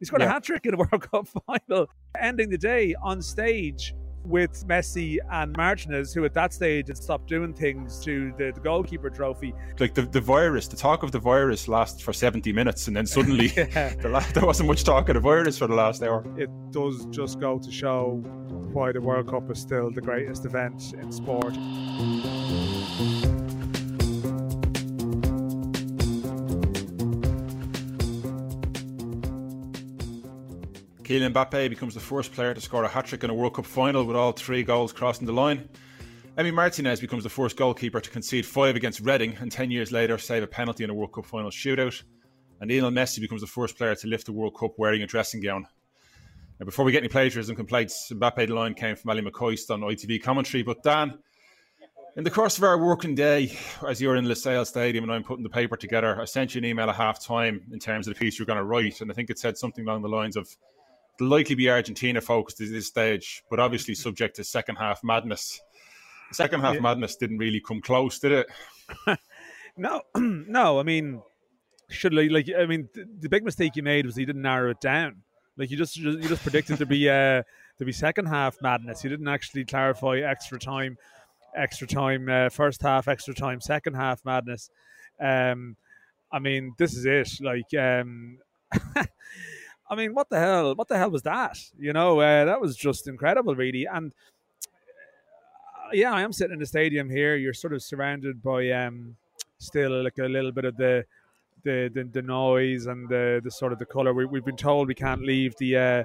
He scored Yeah. a hat trick in a World Cup final, ending the day on stage with Messi and Martinez, who at that stage had stopped doing things to the, the goalkeeper trophy. Like the, the virus, the talk of the virus lasts for 70 minutes and then suddenly Yeah. the la- there wasn't much talk of the virus for the last hour. It does just go to show why the World Cup is still the greatest event in sport. Kylian Mbappe becomes the first player to score a hat trick in a World Cup final with all three goals crossing the line. Emi Martinez becomes the first goalkeeper to concede five against Reading and 10 years later save a penalty in a World Cup final shootout. And Lionel Messi becomes the first player to lift the World Cup wearing a dressing gown. Now, before we get any plagiarism complaints, Mbappe the line came from Ally McCoist on ITV commentary. But Dan, in the course of our working day, as you're in Lusail Stadium and I'm putting the paper together, I sent you an email at half time in terms of the piece you're going to write. And I think it said something along the lines of likely be Argentina focused at this stage, but obviously subject to second half madness. Second half Yeah. madness didn't really come close, did it? No, no. I mean, should like, like I mean, th- the big mistake you made was you didn't narrow it down. Like you just you just predicted to be uh to be second half madness. You didn't actually clarify extra time, extra time uh, first half, extra time second half madness. Um, I mean, this is it. Like, um, I mean, what the hell? What the hell was that? You know, uh, that was just incredible, really. And uh, yeah, I am sitting in the stadium here. You're sort of surrounded by um, still like a little bit of the the, the, the noise and the, the sort of the color. We, we've been told we can't leave the uh,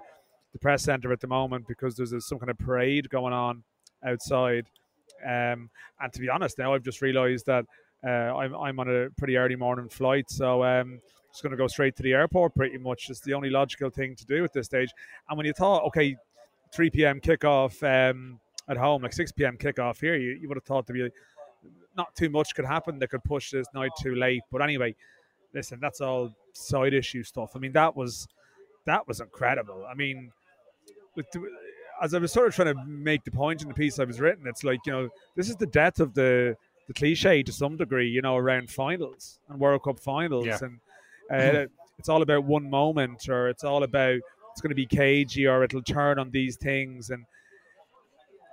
the press center at the moment because there's a, some kind of parade going on outside. Um, and to be honest, now I've just realised that uh, I'm I'm on a pretty early morning flight, so um, just going to go straight to the airport. Pretty much, it's the only logical thing to do at this stage. And when you thought, okay, 3 p.m. kickoff um, at home, like 6 p.m. kickoff here, you, you would have thought to be not too much could happen that could push this night too late. But anyway, listen, that's all side issue stuff. I mean, that was that was incredible. I mean, with as I was sort of trying to make the point in the piece I was written, it's like you know this is the death of the the cliche to some degree, you know, around finals and World Cup finals, Yeah. and uh, it's all about one moment, or it's all about it's going to be cagey, or it'll turn on these things, and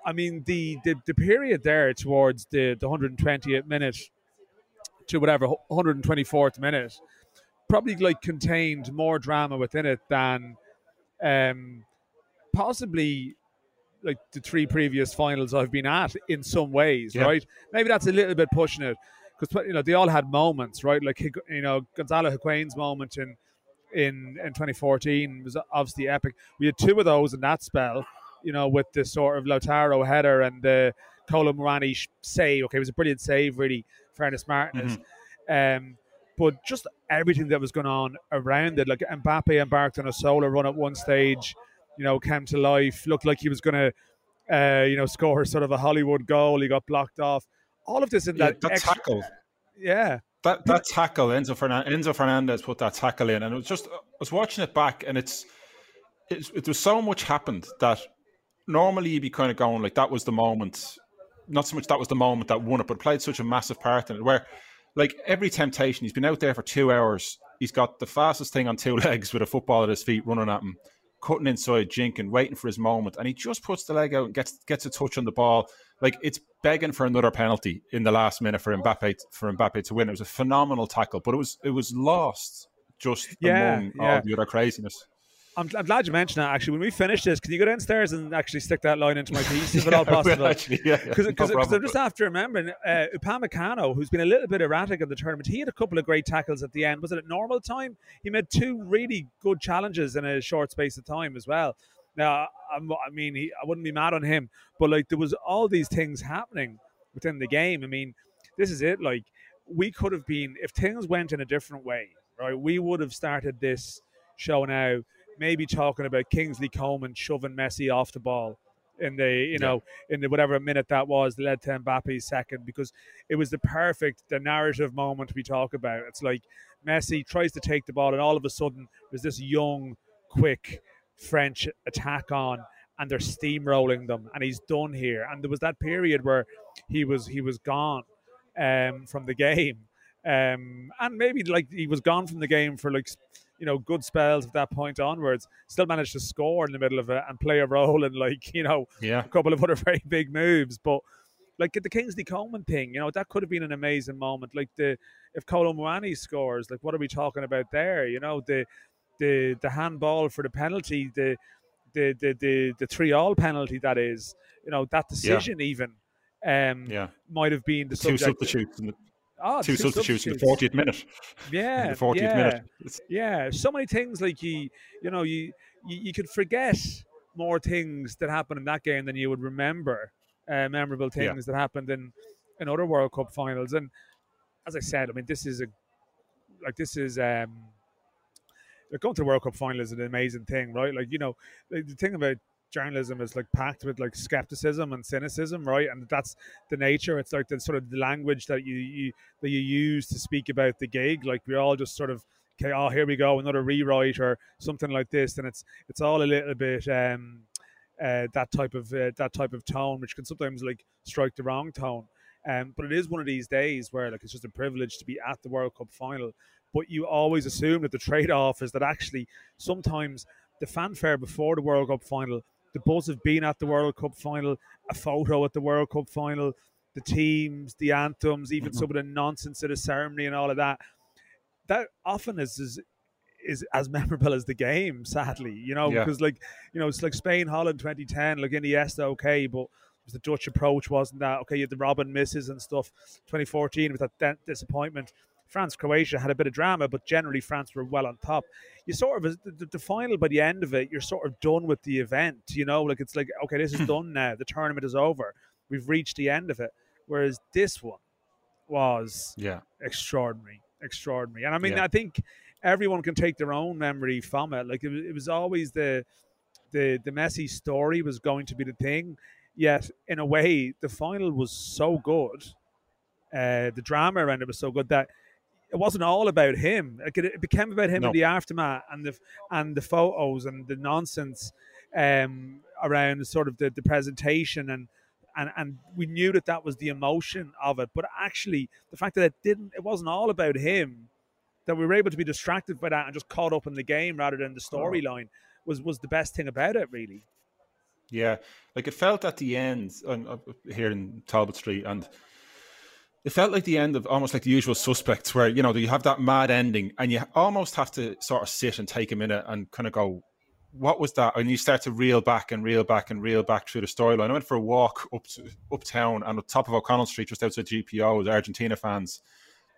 I mean the the, the period there towards the the 120th minute to whatever 124th minute probably like contained more drama within it than um possibly like the three previous finals I've been at in some ways, Yeah. right? Maybe that's a little bit pushing it because you know they all had moments, right? Like you know Gonzalo Higuain's moment in in in 2014 was obviously epic. We had two of those in that spell, you know, with the sort of Lautaro header and the Kolo Muani save. Okay, it was a brilliant save, really. Fairness, Martinez. Um, but just everything that was going on around it, like Mbappe embarked on a solo run at one stage, you know, came to life, looked like he was going to, uh, you know, score sort of a Hollywood goal. He got blocked off. All of this in Yeah, that, that extra- tackle. yeah, That that tackle, Enzo, Fernan- Enzo Fernandez put that tackle in, and it was just I was watching it back, and it's, it's it was so much happened that normally you'd be kind of going like that was the moment, not so much that was the moment that won it, but it played such a massive part in it. Where like every temptation, he's been out there for two hours, he's got the fastest thing on two legs with a football at his feet, running at him, cutting inside, jinking, waiting for his moment, and he just puts the leg out and gets gets a touch on the ball. Like it's begging for another penalty in the last minute for Mbappe for Mbappe to win. It was a phenomenal tackle, but it was it was lost just Yeah, among yeah. all the other craziness. I'm, I'm glad you mentioned that. Actually, when we finish this, can you go downstairs and actually stick that line into my piece, if at all Yeah, I will possible? actually, yeah, yeah, no Because problem. I'm just after remembering uh, Upamecano, who's been a little bit erratic in the tournament. He had a couple of great tackles at the end. Was it at normal time? He made two really good challenges in a short space of time as well. Now, I'm, I mean, he, I wouldn't be mad on him, but like there was all these things happening within the game. I mean, this is it. Like we could have been if things went in a different way, right? We would have started this show now, maybe talking about Kingsley Coman shoving Messi off the ball in the you know in the whatever minute that was that led to Mbappe's second because it was the perfect the narrative moment we talk about. It's like Messi tries to take the ball and all of a sudden there's this young, quick French attack on and they're steamrolling them and he's done here. And there was that period where he was he was gone um, from the game. Um, and maybe like he was gone from the game for like you know, good spells at that point onwards. Still managed to score in the middle of it and play a role in like you know yeah. a couple of other very big moves. But like the Kingsley Coman thing, you know, that could have been an amazing moment. Like the if Kolo Muani scores, like what are we talking about there? You know, the the the handball for the penalty, the the the the, the three all penalty that is, you know, that decision yeah. even um yeah. might have been the two substitutes in the, oh, two, two substitutes, in the 40th minute. Yeah, the 40th yeah, minute. Yeah, so many things like you, you know, you, you you could forget more things that happened in that game than you would remember uh, memorable things yeah. that happened in in other World Cup finals. And as I said, I mean, this is a like this is um, going to the World Cup final is an amazing thing, right? Like you know, the thing about journalism is like packed with like skepticism and cynicism, right? And that's the nature. It's like the sort of the language that you, you that you use to speak about the gig. Like we all just sort of okay, oh here we go, another rewrite or something like this, and it's it's all a little bit um, uh, that type of uh, that type of tone, which can sometimes like strike the wrong tone. Um, but it is one of these days where like it's just a privilege to be at the World Cup final. But you always assume that the trade-off is that actually sometimes the fanfare before the World Cup final, the buzz of being at the World Cup final, a photo at the World Cup final, the teams, the anthems, even mm-hmm. some of the nonsense of the ceremony and all of that, that often is, is is as memorable as the game, sadly, you know, yeah. because like, you know, it's like Spain, Holland 2010, like Iniesta, okay, but the Dutch approach wasn't that okay. You had the Robben misses and stuff. 2014 with that disappointment. France, Croatia had a bit of drama, but generally France were well on top. You sort of the, the, final by the end of it, you're sort of done with the event. You know, like it's like okay, this is done now. The tournament is over. We've reached the end of it. Whereas this one was yeah extraordinary, extraordinary. And I mean, yeah. I think everyone can take their own memory from it. Like it, it was always the the the Messi story was going to be the thing. Yet in a way, the final was so good. Uh, the drama around it was so good that it wasn't all about him. Like it, it became about him no. in the aftermath and the and the photos and the nonsense um, around sort of the, the presentation and and and we knew that that was the emotion of it. But actually, the fact that it didn't, it wasn't all about him that we were able to be distracted by that and just caught up in the game rather than the oh. storyline was was the best thing about it, really. Yeah, like it felt at the end uh, here in Talbot Street, and it felt like the end of almost like the usual suspects, where you know you have that mad ending, and you almost have to sort of sit and take a minute and kind of go, "What was that?" And you start to reel back and reel back and reel back through the storyline. I went for a walk up to, uptown, and on top of O'Connell Street, just outside GPO, was Argentina fans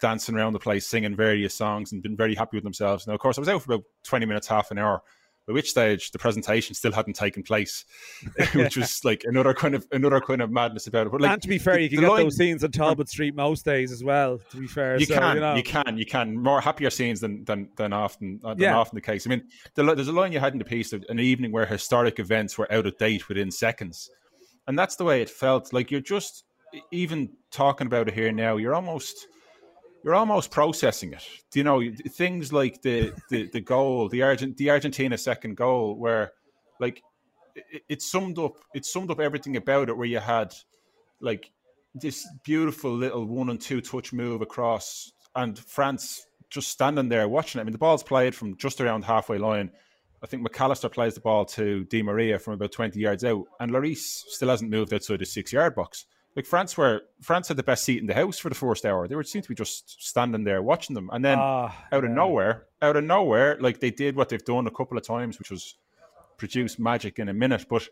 dancing around the place, singing various songs, and been very happy with themselves. Now, of course, I was out for about 20 minutes, half an hour. By which stage the presentation still hadn't taken place, which was like another kind of another kind of madness about it. But like, and to be fair, the, you can get line, those scenes on Talbot Street most days as well. To be fair, you so, can, you, know. you, can, you can more happier scenes than than than often uh, than yeah. often the case. I mean, the, there's a line you had in the piece of an evening where historic events were out of date within seconds, and that's the way it felt. Like you're just even talking about it here now. You're almost you're almost processing it. You know things like the the, the goal, the Argent the Argentina second goal, where like it, it, summed up it summed up everything about it. Where you had like this beautiful little one and two touch move across, and France just standing there watching it. I mean, the ball's played from just around halfway line. I think Mac Allister plays the ball to Di Maria from about twenty yards out, and Lloris still hasn't moved outside the six yard box like France were France had the best seat in the house for the first hour. They were seemed to be just standing there watching them, and then uh, out of nowhere, out of nowhere, like they did what they've done a couple of times, which was produce magic in a minute. But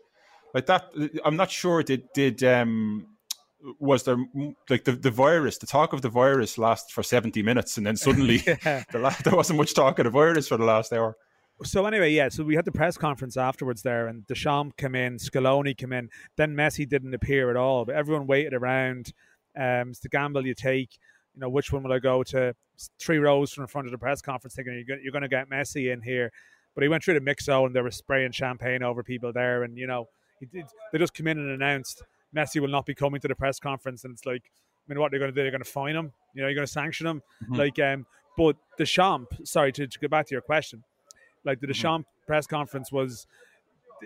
like that, I'm not sure did did um was there like the, the virus the talk of the virus last for 70 minutes and then suddenly yeah. the, there wasn't much talk of the virus for the last hour so anyway, yeah. So we had the press conference afterwards there, and Deschamps came in, Scaloni came in. Then Messi didn't appear at all, but everyone waited around. Um, it's the gamble you take. You know, which one will I go to? Three rows from the front of the press conference, thinking you're going to get Messi in here. But he went through the mix zone, and they were spraying champagne over people there, and you know, did, they just come in and announced Messi will not be coming to the press conference, and it's like, I mean, what they're going to do? They're going to fine him. You know, you're going to sanction him. Mm-hmm. Like, um, but Deschamps. Sorry to, to go back to your question like the mm-hmm. Deschamps mm-hmm. press conference was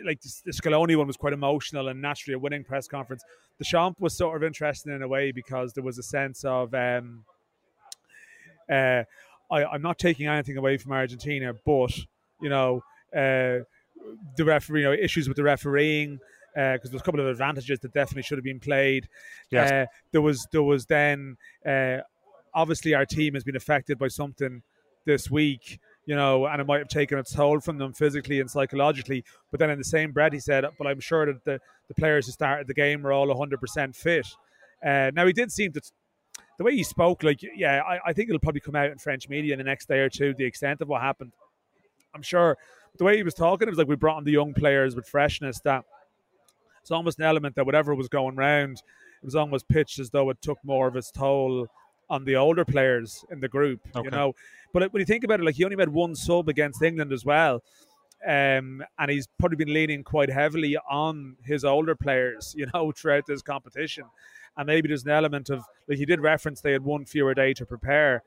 like the, the Scaloni one was quite emotional and naturally a winning press conference. Deschamps was sort of interesting in a way because there was a sense of um, uh, I, I'm not taking anything away from Argentina, but you know, uh, the referee, you know, issues with the refereeing because uh, there's a couple of advantages that definitely should have been played. Yes. Uh, there was there was then uh, obviously our team has been affected by something this week, you know, and it might have taken its toll from them physically and psychologically. But then in the same breath, he said, "But I'm sure that the, the players who started the game were all 100% fit." Uh, now he did seem to. The way he spoke, like, yeah, I, I think it'll probably come out in French media in the next day or two, the extent of what happened. I'm sure the way he was talking, it was like we brought in the young players with freshness that it's almost an element that whatever was going round, it was almost pitched as though it took more of its toll on the older players in the group. Okay. You know, but when you think about it, like he only made one sub against England as well. Um, and he's probably been leaning quite heavily on his older players, you know, throughout this competition. And maybe there's an element of like he did reference they had one fewer day to prepare,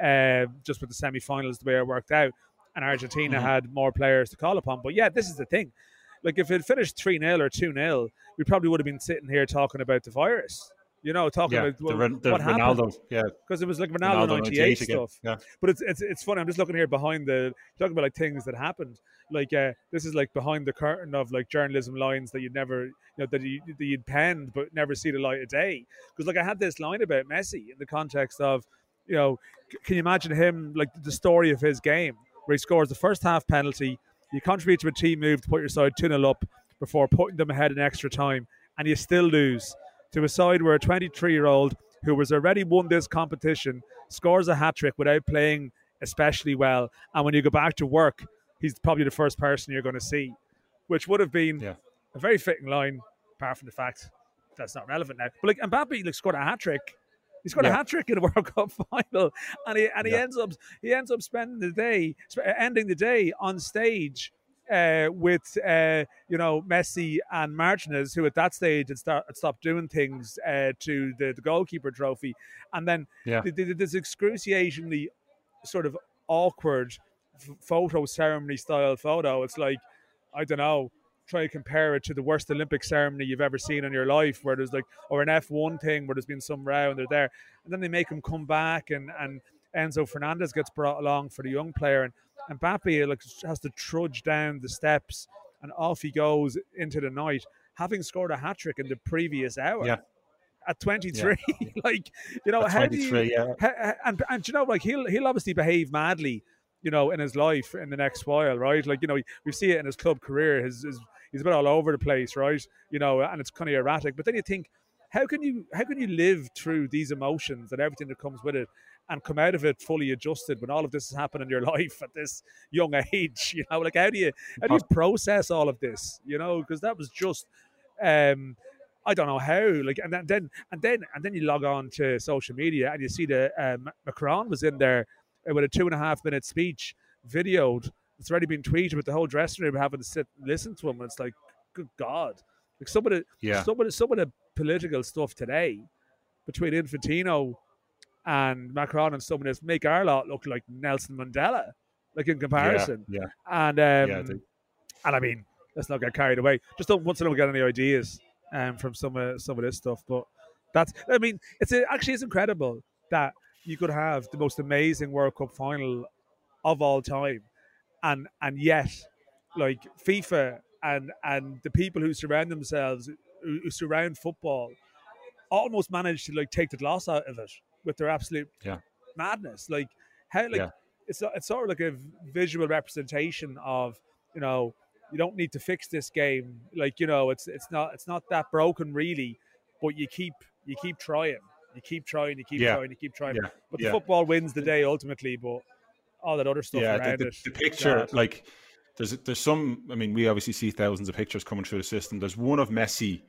uh, just with the semi-finals the way it worked out, and Argentina Mhm. had more players to call upon. But yeah, this is the thing. Like if it finished three 0 or two 0 we probably would have been sitting here talking about the virus. You know, talking Yeah, about well, Ren- the what happened Ronaldo, yeah, because it was like Ronaldo, Ronaldo 98 again. stuff. Yeah, But it's, it's it's funny. I'm just looking here behind the talking about like things that happened. Like uh, this is like behind the curtain of like journalism lines that you'd never you know that, you, that you'd penned but never see the light of day. Because like I had this line about Messi in the context of you know can you imagine him like the story of his game where he scores the first half penalty, you contribute to a team move to put your side 2 0 up before putting them ahead in extra time, and you still lose to a side where a 23 year old who was already won this competition scores a hat trick without playing especially well. And when you go back to work, he's probably the first person you're going to see, which would have been Yeah. a very fitting line, apart from the fact that's not relevant now. But like Mbappe like, scored a hat trick. He scored a hat trick in a World Cup final, and he and he Yeah. ends up he ends up spending the day, sp- ending the day on stage uh, with uh, you know Messi and Martinez, who at that stage had, start, had stopped doing things uh, to the, the goalkeeper trophy, and then Yeah. they, they did this excruciatingly sort of awkward f- photo ceremony style photo. It's like I don't know. Try to compare it to the worst Olympic ceremony you've ever seen in your life, where there's like, or an F1 thing where there's been some row and they're there, and then they make him come back, and and Enzo Fernandez gets brought along for the young player, and and Mbappe like has to trudge down the steps, and off he goes into the night, having scored a hat trick in the previous hour. Yeah. At 23, like you know, how do you, 23, yeah. Ha- and and you know, like he'll he'll obviously behave madly, you know, in his life in the next while, right? Like you know, we see it in his club career. His, his he's a bit all over the place, right? You know, and it's kind of erratic. But then you think, how can you how can you live through these emotions and everything that comes with it, and come out of it fully adjusted when all of this has happened in your life at this young age? You know, like how do you how do you process all of this? You know, because that was just. um I don't know how. Like, and then, and then and then you log on to social media and you see the um, Macron was in there uh, with a two and a half minute speech, videoed. It's already been tweeted with the whole dressing room having to sit and listen to him. And it's like, good God! Like some of the Yeah. some of the some of the political stuff today between Infantino and Macron and some of this make our lot look like Nelson Mandela, like in comparison. Yeah, And um, yeah, they- and I mean, let's not get carried away. Just don't once in a while get any ideas um, from some of some of this stuff. But that's I mean, it's actually it's incredible that you could have the most amazing World Cup final of all time, and and yet, like FIFA and and the people who surround themselves, who, who surround football, almost manage to like take the gloss out of it with their absolute Yeah. madness. Like how like Yeah. it's it's sort of like a visual representation of you know you don't need to fix this game. Like you know it's it's not it's not that broken really, but you keep you keep trying. You keep trying, you keep Yeah. trying, you keep trying. But the football wins the day ultimately, but all that other stuff yeah, around the, the, it. the picture, God. like there's there's some. I mean, we obviously see thousands of pictures coming through the system. There's one of Messi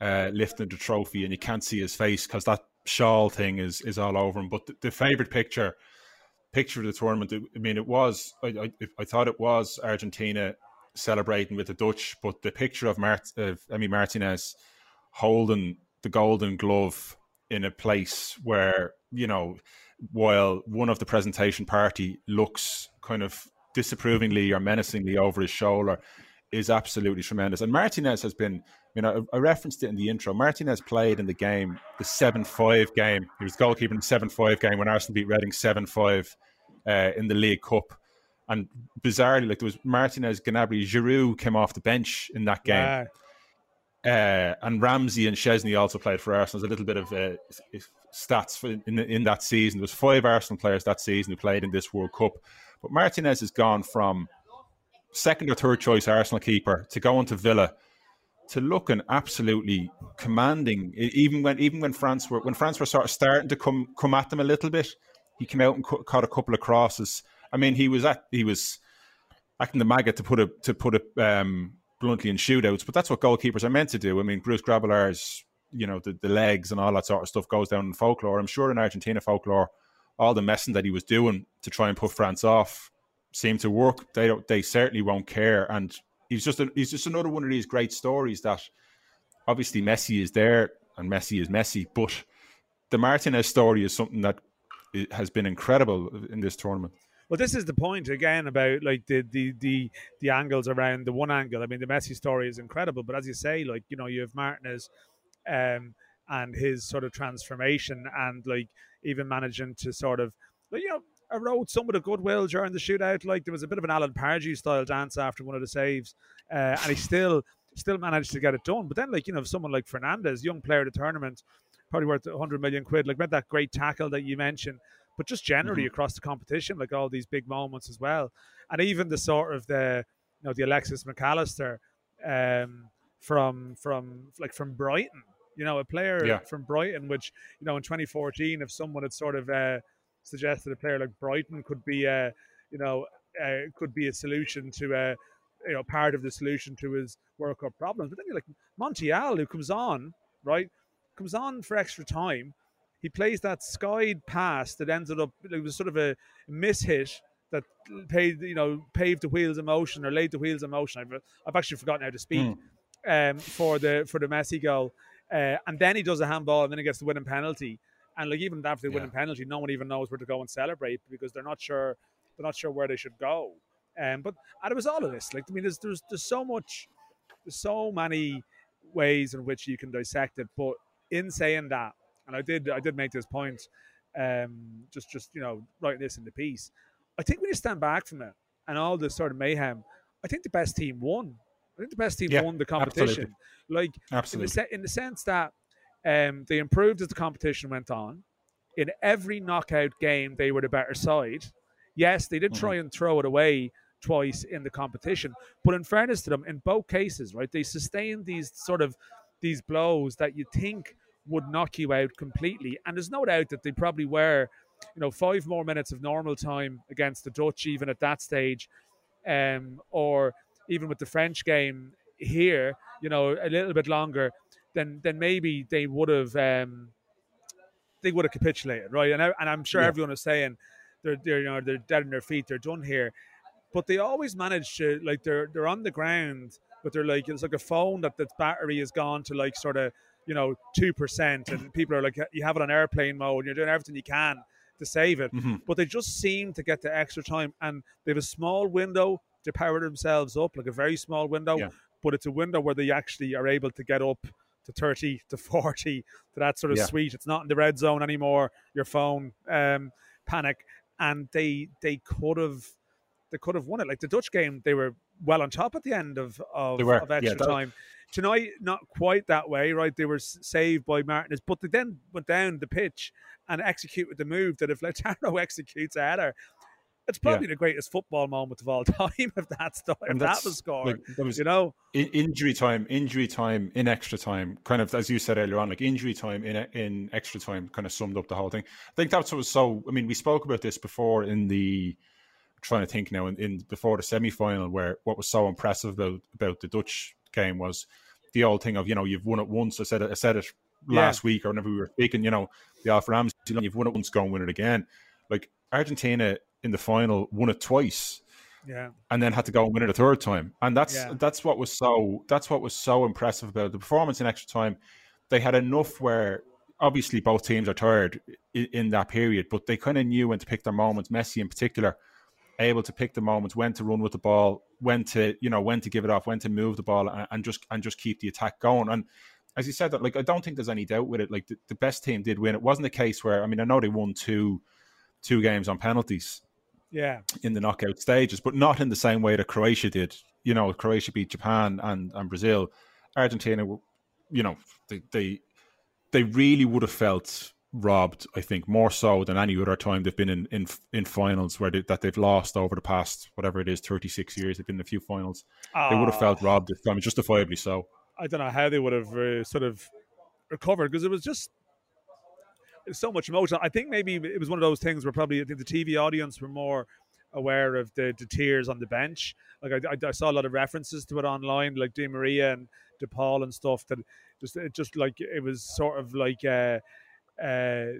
uh, lifting the trophy, and you can't see his face because that shawl thing is is all over him. But the, the favorite picture, picture of the tournament. I mean, it was. I, I I thought it was Argentina celebrating with the Dutch, but the picture of Mart of Emi Martinez holding the Golden Glove in a place where you know while one of the presentation party looks kind of disapprovingly or menacingly over his shoulder is absolutely tremendous. And Martinez has been, you know, I referenced it in the intro. Martinez played in the game, the 7 5 game. He was goalkeeper in the 7 5 game when Arsenal beat Reading 7 5 uh, in the League Cup. And bizarrely, like there was Martinez, Gnabry, Giroud came off the bench in that game. Uh, and Ramsey and Szczesny also played for Arsenal. There's a little bit of uh, stats for, in, in that season. There was five Arsenal players that season who played in this World Cup. But Martinez has gone from second or third choice Arsenal keeper to going to Villa to looking absolutely commanding. Even when even when France were when France were sort of starting to come come at them a little bit, he came out and caught a couple of crosses. I mean, he was at he was acting the maggot to put a to put it um, bluntly in shootouts, but that's what goalkeepers are meant to do. I mean, Bruce Grobbelaar's you know the, the legs and all that sort of stuff goes down in folklore. I'm sure in Argentina folklore, all the messing that he was doing to try and put France off seemed to work. They don't. They certainly won't care. And he's just a, he's just another one of these great stories that obviously Messi is there and Messi is Messi, but the Martinez story is something that has been incredible in this tournament. Well, this is the point again about like the the the the angles around the one angle. I mean, the Messi story is incredible, but as you say, like you know, you have Martinez um, and his sort of transformation, and like even managing to sort of, you know, erode some of the goodwill during the shootout. Like there was a bit of an Alan Pardew style dance after one of the saves, uh, and he still still managed to get it done. But then, like you know, someone like Fernandez, young player of the tournament, probably worth 100 million quid. Like made that great tackle that you mentioned, but just generally mm-hmm. across the competition, like all these big moments as well, and even the sort of the you know the Alexis Mac Allister um, from from like from Brighton. You know, a player yeah. from Brighton, which you know in 2014, if someone had sort of uh, suggested a player like Brighton could be a, you know, uh, could be a solution to a, you know, part of the solution to his World Cup problems. But then you're like Montiel, who comes on, right, comes on for extra time. He plays that skied pass that ended up it was sort of a mishit that paid you know paved the wheels of motion or laid the wheels of motion. I've, I've actually forgotten how to speak mm. um, for the for the Messi goal. Uh, and then he does a handball and then he gets the winning penalty. And like even after they yeah. win a penalty, no one even knows where to go and celebrate because they're not sure they're not sure where they should go. Um, but and it was all of this. Like I mean, there's there's there's so much, there's so many ways in which you can dissect it. But in saying that, and I did I did make this point, um, just just you know writing this in the piece. I think when you stand back from it and all this sort of mayhem, I think the best team won. I think the best team yeah, won the competition. Absolutely. Like absolutely in the, in the sense that um, they improved as the competition went on. In every knockout game, they were the better side. Yes, they did try mm-hmm. and throw it away twice in the competition, but in fairness to them, in both cases, right, they sustained these sort of these blows that you think would knock you out completely. And there's no doubt that they probably were, you know, five more minutes of normal time against the Dutch, even at that stage, um, or even with the French game here, you know, a little bit longer then then maybe they would have um, they would have capitulated, right? And I, and I'm sure yeah. everyone is saying they're they're you know they're dead on their feet, they're done here, but they always manage to like they're they're on the ground, but they're like it's like a phone that the battery has gone to like sort of you know two percent, and people are like you have it on airplane mode, and you're doing everything you can to save it, mm-hmm. but they just seem to get the extra time, and they have a small window to power themselves up, like a very small window, yeah. but it's a window where they actually are able to get up to 30 to 40 to that sort of yeah. sweet. It's not in the red zone anymore. Your phone um, panic, and they they could have they could have won it. Like the Dutch game, they were well on top at the end of of, of extra yeah, time. Tonight, not quite that way, right? They were saved by Martinez, but they then went down the pitch and executed the move that if Lautaro executes a header, it's probably yeah. the greatest football moment of all time if that's the, if that was scored. Like, that was you know, in, injury time, injury time in extra time, kind of as you said earlier on, like injury time in in extra time, kind of summed up the whole thing. I think that's what was so. I mean, we spoke about this before in the. I'm trying to think now in, in before the semi final, where what was so impressive about about the Dutch game was the old thing of you know you've won it once. I said it, I said it last yeah. week or whenever we were speaking. You know the Alf Ramsey, you know, you've won it once, go and win it again. Like Argentina in the final, won it twice. Yeah. And then had to go and win it a third time. And that's yeah. that's what was so that's what was so impressive about the performance in extra time. They had enough where obviously both teams are tired in, in that period, but they kind of knew when to pick their moments. Messi in particular, able to pick the moments, when to run with the ball, when to you know when to give it off, when to move the ball, and, and just and just keep the attack going. And as you said, that like I don't think there's any doubt with it. Like the, the best team did win. It wasn't a case where I mean I know they won two two games on penalties, Yeah. In the knockout stages, but not in the same way that Croatia did. You know, Croatia beat Japan and, and Brazil. Argentina, you know, they, they they really would have felt robbed. I think more so than any other time they've been in in, in finals where they, that they've lost over the past whatever it is, thirty six years. They've been in a few finals. They would have felt ah. robbed this time, justifiably so. I don't know how they would have uh, sort of recovered because it was just so much emotion. I think maybe it was one of those things where probably the TV audience were more aware of the, the tears on the bench. Like I, I, saw a lot of references to it online, like Di Maria and De Paul and stuff. That just it just like it was sort of like. Uh, uh,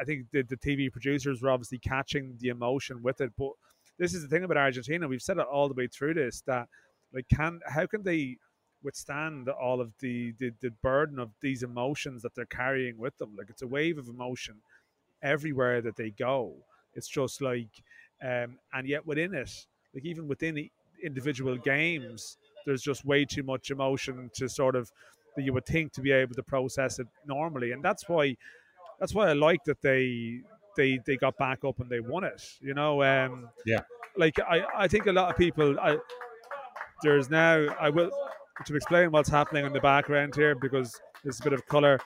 I think the, the TV producers were obviously catching the emotion with it, but this is the thing about Argentina. We've said it all the way through this that like can how can they withstand all of the, the, the burden of these emotions that they're carrying with them. Like it's a wave of emotion everywhere that they go. It's just like, um, and yet within it, like even within individual games, there's just way too much emotion to sort of that you would think to be able to process it normally, and that's why that's why I like that they they they got back up and they won it. You know, um, yeah. Like I I think a lot of people I there's now I will to explain what's happening in the background here because there's a bit of color.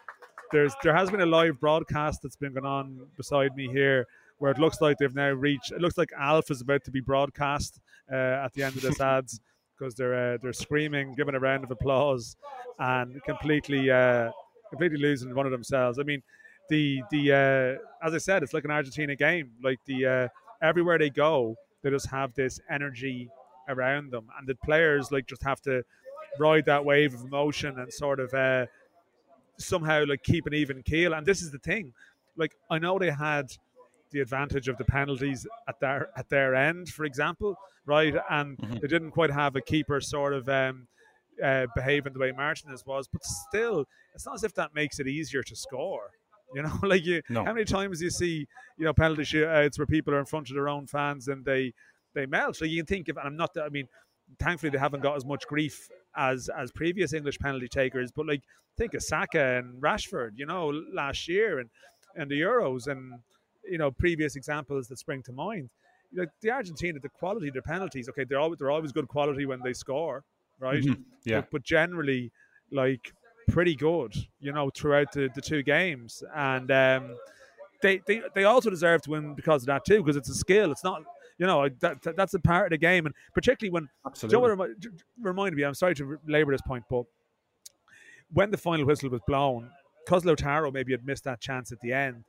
There's there has been a live broadcast that's been going on beside me here, where it looks like they've now reached. It looks like Alf is about to be broadcast uh, at the end of this ads because they're uh, they're screaming, giving a round of applause, and completely uh, completely losing one of themselves. I mean, the the uh, as I said, it's like an Argentina game. Like the uh, everywhere they go, they just have this energy around them, and the players like just have to ride that wave of emotion and sort of uh, somehow like keep an even keel. And this is the thing, like I know they had the advantage of the penalties at their at their end, for example, right? And mm-hmm. they didn't quite have a keeper sort of um, uh, behaving the way Martinez was, but still, it's not as if that makes it easier to score. You know, like you, no. how many times you see, you know, penalty shootouts where people are in front of their own fans and they they melt. So you can think of, and I'm not, I mean, thankfully they haven't got as much grief as as previous English penalty takers. But like think of Saka and Rashford, you know, last year and and the Euros and you know previous examples that spring to mind. Like the Argentina, the quality of their penalties, okay, they're always they're always good quality when they score, right? Mm-hmm. Yeah. But, but generally, like pretty good, you know, throughout the, the two games. And um, they, they they also deserve to win because of that too, because it's a skill. It's not you know that, that, that's a part of the game, and particularly when Absolutely. Joe remi- reminded me. I'm sorry to labour this point, but when the final whistle was blown, because Lautaro maybe had missed that chance at the end.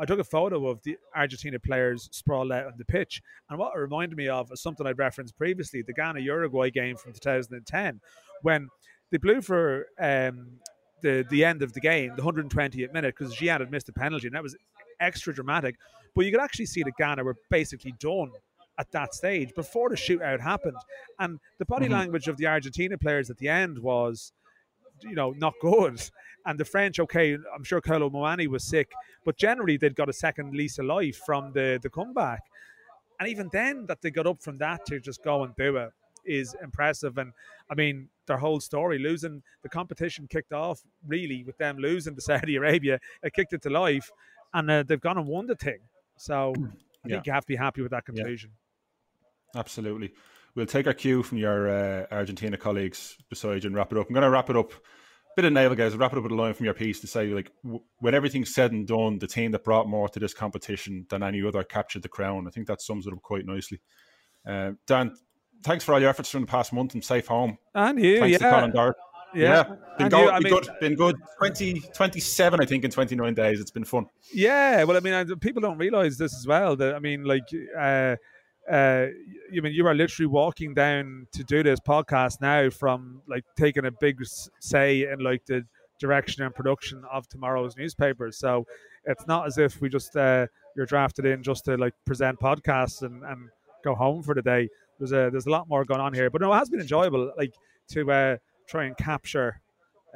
I took a photo of the Argentina players sprawled out on the pitch, and what it reminded me of is something I'd referenced previously: the Ghana Uruguay game from 2010, when they blew for um, the the end of the game, the 120th minute, because Gyan had missed a penalty, and that was extra dramatic. But you could actually see that Ghana were basically done at that stage before the shootout happened. And the body mm-hmm. language of the Argentina players at the end was, you know, not good. And the French, okay, I'm sure Kolo Muani was sick, but generally they'd got a second lease of life from the, the comeback. And even then, that they got up from that to just go and do it is impressive. And I mean, their whole story, losing the competition kicked off really with them losing to Saudi Arabia. It kicked it to life, and uh, they've gone and won the thing. So I yeah. think you have to be happy with that conclusion. Yeah. Absolutely. We'll take our cue from your uh, Argentina colleagues beside you and wrap it up. I'm going to wrap it up. Bit of nail, guys. Wrap it up with a line from your piece to say, like, w- when everything's said and done, the team that brought more to this competition than any other captured the crown. I think that sums it up quite nicely. Uh, Dan, thanks for all your efforts from the past month and safe home. And you, thanks yeah. to Colin Dart. Yeah, yeah. been, go, you, been mean, good. Been good. 20, 27, I think, in twenty nine days. It's been fun. Yeah, well, I mean, people don't realize this as well. That I mean, like, uh, uh, you mean you are literally walking down to do this podcast now from like taking a big say in like the direction and production of tomorrow's newspapers. So it's not as if we just uh, you're drafted in just to like present podcasts and, and go home for the day. There's a there's a lot more going on here, but no, it has been enjoyable. Like to uh, try and capture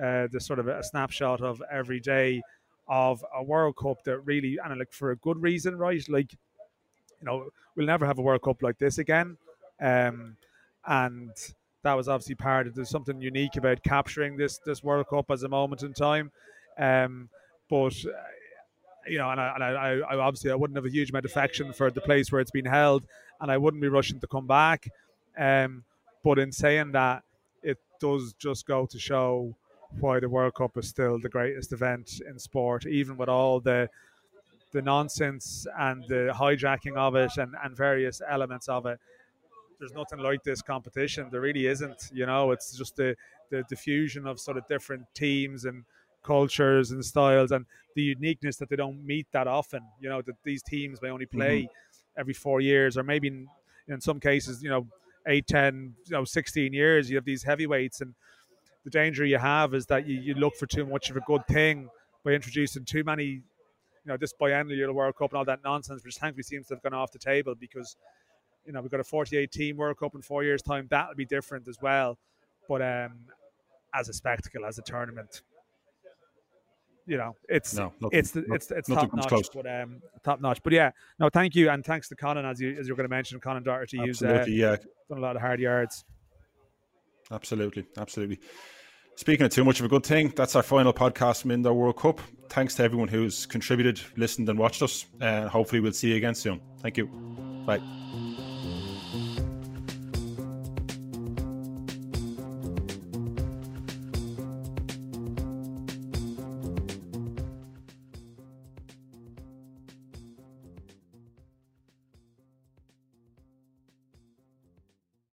uh, the sort of a snapshot of every day of a World Cup that really and like for a good reason, right? Like you know, we'll never have a World Cup like this again. Um, and that was obviously part of there's something unique about capturing this this World Cup as a moment in time. Um, but uh, you know, and I, and I, I obviously I wouldn't have a huge amount of affection for the place where it's been held, and I wouldn't be rushing to come back. Um, but in saying that, it does just go to show why the World Cup is still the greatest event in sport, even with all the the nonsense and the hijacking of it and, and various elements of it. There's nothing like this competition. There really isn't. You know, it's just the the diffusion of sort of different teams and cultures and styles and the uniqueness that they don't meet that often. You know, that these teams may only play mm-hmm. every four years or maybe in, in some cases, you know, eight, ten, you know, 16 years. You have these heavyweights and the danger you have is that you, you look for too much of a good thing by introducing too many, you know, this biennial World Cup and all that nonsense, which thankfully seems to have gone off the table because, you know, we've got a 48 team World Cup in four years' time. That'll be different as well. But um, as a spectacle, as a tournament, you know, it's no, nothing, it's the, it's it's top notch, close. but um, top notch. But yeah, no, thank you, and thanks to Conan as you as you're going to mention Conan Doherty. Absolutely, uh, yeah, done a lot of hard yards. Absolutely, absolutely. Speaking of too much of a good thing, that's our final podcast from Indo World Cup. Thanks to everyone who's contributed, listened, and watched us. And hopefully, we'll see you again soon. Thank you. Bye.